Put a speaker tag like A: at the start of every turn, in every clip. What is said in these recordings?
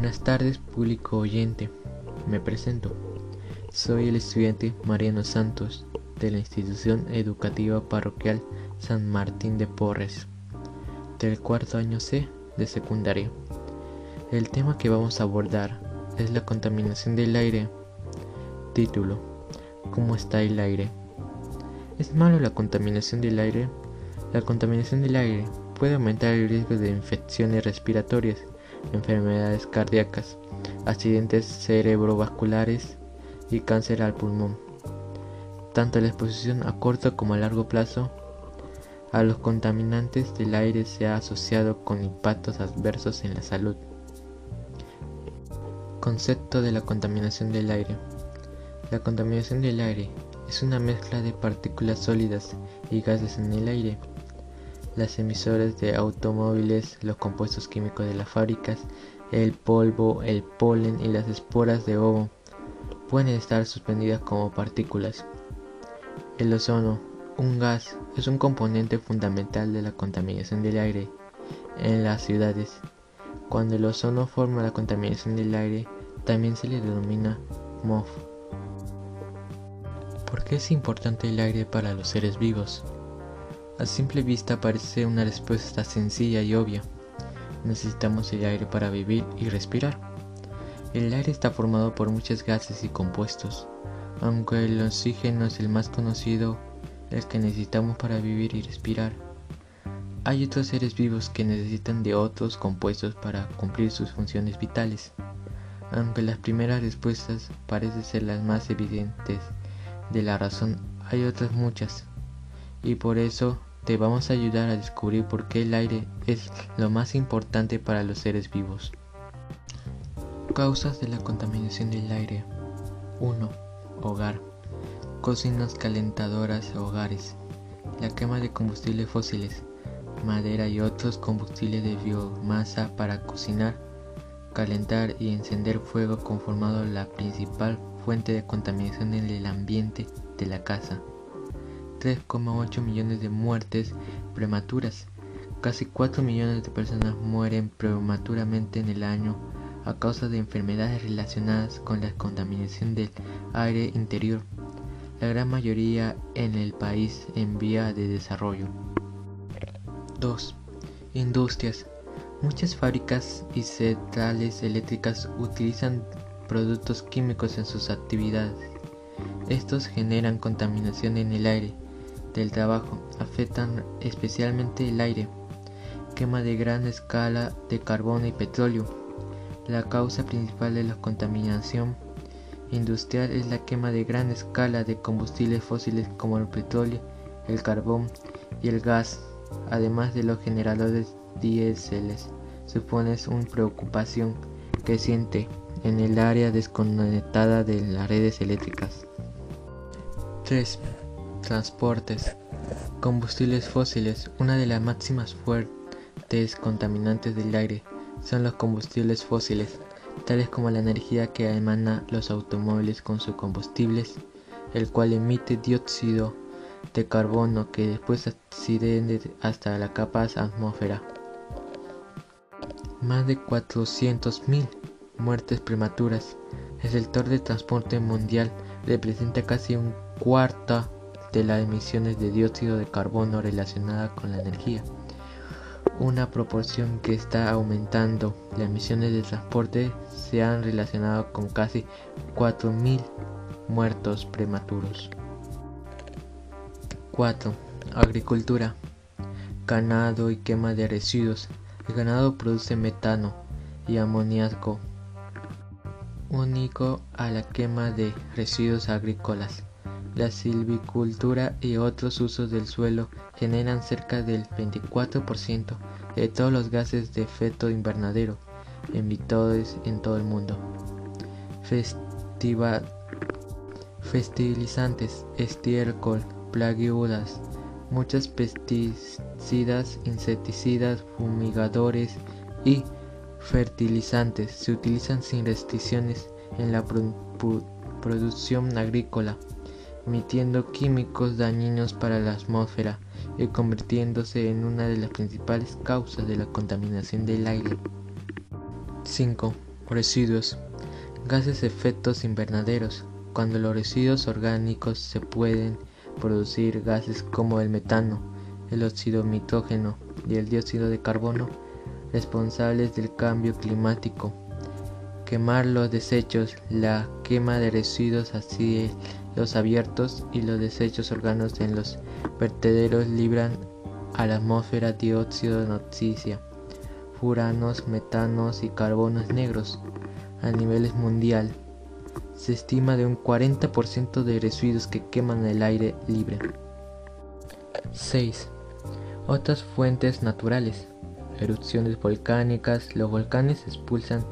A: Buenas tardes, público oyente. Me presento. Soy el estudiante Mariano Santos de la Institución Educativa Parroquial San Martín de Porres, del cuarto año C de secundaria. El tema que vamos a abordar es la contaminación del aire. Título. ¿Cómo está el aire? ¿Es malo la contaminación del aire? La contaminación del aire puede aumentar el riesgo de infecciones respiratorias, enfermedades cardíacas, accidentes cerebrovasculares y cáncer al pulmón. Tanto la exposición a corto como a largo plazo a los contaminantes del aire se ha asociado con impactos adversos en la salud. Concepto de la contaminación del aire. La contaminación del aire es una mezcla de partículas sólidas y gases en el aire las emisoras de automóviles, los compuestos químicos de las fábricas, el polvo, el polen y las esporas de ovo pueden estar suspendidas como partículas. El ozono, un gas, es un componente fundamental de la contaminación del aire en las ciudades. Cuando el ozono forma la contaminación del aire, también se le denomina MOF. ¿Por qué es importante el aire para los seres vivos? A simple vista parece una respuesta sencilla y obvia. Necesitamos el aire para vivir y respirar. El aire está formado por muchos gases y compuestos. Aunque el oxígeno es el más conocido, el que necesitamos para vivir y respirar. Hay otros seres vivos que necesitan de otros compuestos para cumplir sus funciones vitales. Aunque las primeras respuestas parecen ser las más evidentes de la razón, hay otras muchas. Y por eso te vamos a ayudar a descubrir por qué el aire es lo más importante para los seres vivos. Causas de la contaminación del aire 1. Hogar. Cocinas calentadoras hogares. La quema de combustibles fósiles, madera y otros combustibles de biomasa para cocinar, calentar y encender fuego conformado la principal fuente de contaminación en el ambiente de la casa. 3,8 millones de muertes prematuras. Casi 4 millones de personas mueren prematuramente en el año a causa de enfermedades relacionadas con la contaminación del aire interior, la gran mayoría en el país en vía de desarrollo. 2. Industrias. Muchas fábricas y centrales eléctricas utilizan productos químicos en sus actividades. Estos generan contaminación en el aire, del trabajo afectan especialmente el aire, quema de gran escala de carbón y petróleo. La causa principal de la contaminación industrial es la quema de gran escala de combustibles fósiles como el petróleo, el carbón y el gas, además de los generadores diéseles. Supone una preocupación creciente en el área desconectada de las redes eléctricas. 3. Transportes. Combustibles fósiles. Una de las máximas fuertes contaminantes del aire son los combustibles fósiles, tales como la energía que emana los automóviles con sus combustibles, el cual emite dióxido de carbono que después asciende hasta la capa atmósfera. Más de 400.000 muertes prematuras. El sector de transporte mundial representa casi un cuarto de las emisiones de dióxido de carbono relacionada con la energía, una proporción que está aumentando. Las emisiones de transporte se han relacionado con casi 4.000 muertos prematuros. 4. Agricultura. Ganado y quema de residuos. El ganado produce metano y amoníaco único a la quema de residuos agrícolas. La silvicultura y otros usos del suelo generan cerca del 24% de todos los gases de efecto invernadero emitidos en todo el mundo. Festiva, festilizantes, estiércol, plaguiudas, muchos pesticidas, insecticidas, fumigadores y fertilizantes se utilizan sin restricciones en la producción agrícola emitiendo químicos dañinos para la atmósfera y convirtiéndose en una de las principales causas de la contaminación del aire. 5. Residuos. Gases efectos invernaderos. Cuando los residuos orgánicos se pueden producir gases como el metano, el óxido nitrógeno y el dióxido de carbono, responsables del cambio climático. Quemar los desechos, la quema de residuos así los abiertos y los desechos orgánicos en los vertederos libran a la atmósfera dióxido de noticia, furanos, metanos y carbonos negros a niveles mundial. Se estima de un 40% de residuos que queman el aire libre. 6. Otras fuentes naturales. Erupciones volcánicas. Los volcanes expulsan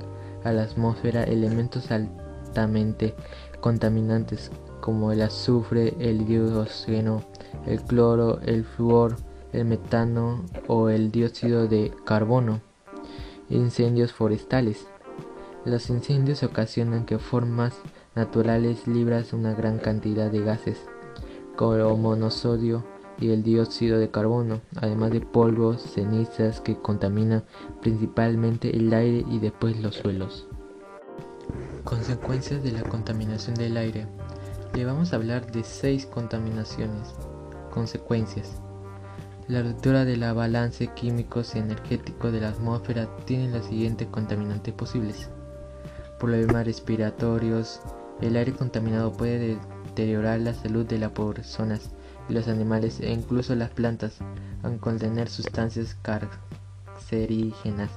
A: a la atmósfera elementos altamente contaminantes como el azufre, el dióxido, el cloro, el flúor, el metano o el dióxido de carbono. Incendios forestales. Los incendios ocasionan que formas naturales libras una gran cantidad de gases, como monosodio y el dióxido de carbono, además de polvos, cenizas que contaminan principalmente el aire y después los suelos. Consecuencias de la contaminación del aire. Le vamos a hablar de seis contaminaciones. Consecuencias. La ruptura de la balance químicos y energético de la atmósfera tiene los siguientes contaminantes posibles. Problemas respiratorios. El aire contaminado puede deteriorar la salud de las personas y los animales e incluso las plantas, al contener sustancias cancerígenas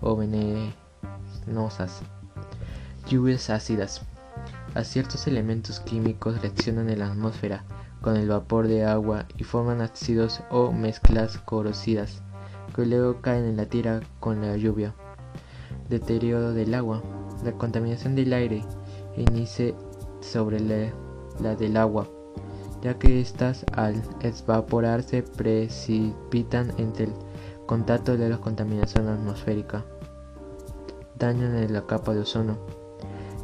A: o venenosas. Lluvias ácidas. A ciertos elementos químicos reaccionan en la atmósfera con el vapor de agua y forman ácidos o mezclas corrosivas que luego caen en la tierra con la lluvia. Deterioro del agua. La contaminación del aire inicia sobre la, del agua, ya que éstas al evaporarse precipitan entre el contacto de la contaminación atmosférica. Daño en la capa de ozono.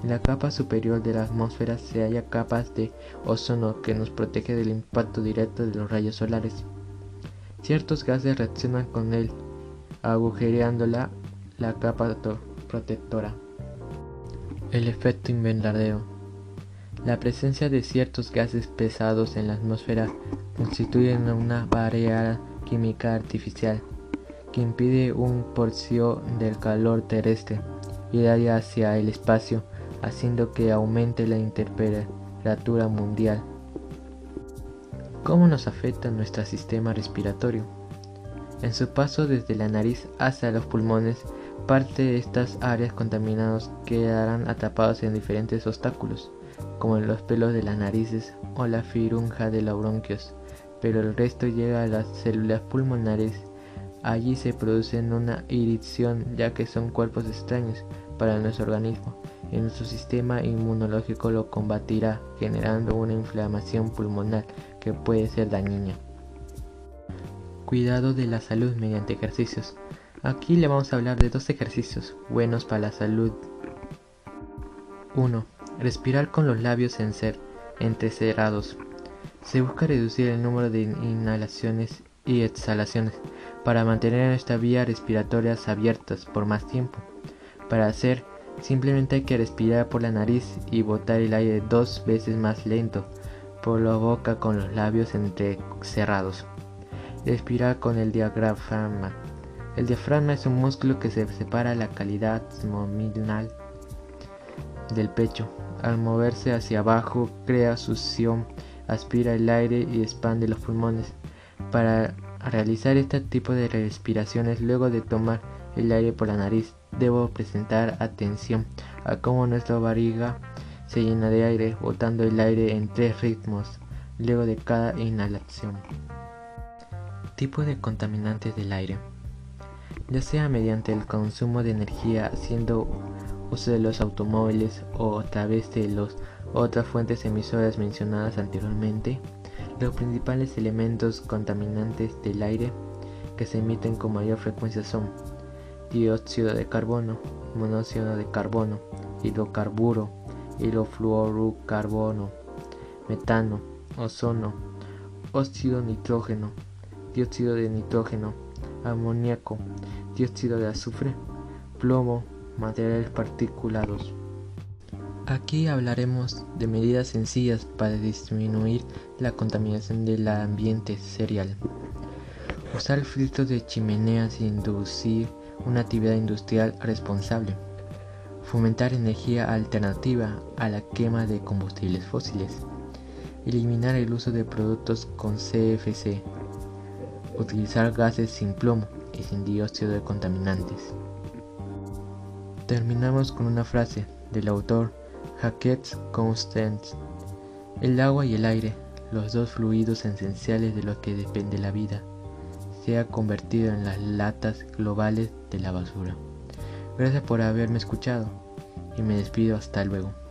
A: En la capa superior de la atmósfera se halla capas de ozono que nos protege del impacto directo de los rayos solares. Ciertos gases reaccionan con él, agujereándola la capa protectora. El efecto invernadero. La presencia de ciertos gases pesados en la atmósfera constituye una barrera química artificial que impide un porción del calor terrestre ir hacia el espacio haciendo que aumente la temperatura mundial. ¿Cómo nos afecta nuestro sistema respiratorio? En su paso desde la nariz hacia los pulmones, parte de estas áreas contaminadas quedarán atrapadas en diferentes obstáculos, como los pelos de las narices o la firunja de los bronquios, pero el resto llega a las células pulmonares. Allí se produce una irritación ya que son cuerpos extraños para nuestro organismo en nuestro sistema inmunológico lo combatirá, generando una inflamación pulmonar que puede ser dañina. Cuidado de la salud mediante ejercicios. Aquí le vamos a hablar de dos ejercicios buenos para la salud. 1. Respirar con los labios en ser entrecerrados. Se busca reducir el número de inhalaciones y exhalaciones para mantener esta vía respiratorias abiertas por más tiempo. Para hacer Simplemente hay que respirar por la nariz y botar el aire dos veces más lento por la boca con los labios entrecerrados. Respirar con el diafragma. El diafragma es un músculo que se separa la calidad abdominal del pecho. Al moverse hacia abajo crea succión, aspira el aire y expande los pulmones. Para realizar este tipo de respiraciones luego de tomar el aire por la nariz debo presentar atención a cómo nuestra barriga se llena de aire, botando el aire en tres ritmos luego de cada inhalación. Tipo de contaminantes del aire. Ya sea mediante el consumo de energía haciendo uso de los automóviles o a través de las otras fuentes emisoras mencionadas anteriormente, los principales elementos contaminantes del aire que se emiten con mayor frecuencia son dióxido de carbono, monóxido de carbono, hidrocarburo, hidrofluorocarbono, metano, ozono, óxido nitrógeno, dióxido de nitrógeno, amoníaco, dióxido de azufre, plomo, materiales particulados. Aquí hablaremos de medidas sencillas para disminuir la contaminación del ambiente serial. Usar filtros de chimeneas inducir una actividad industrial responsable. Fomentar energía alternativa a la quema de combustibles fósiles. Eliminar el uso de productos con CFC. Utilizar gases sin plomo y sin dióxido de contaminantes. Terminamos con una frase del autor Hackett Constance. El agua y el aire, los dos fluidos esenciales de los que depende la vida, se ha convertido en las latas globales de la basura. Gracias por haberme escuchado y me despido hasta luego.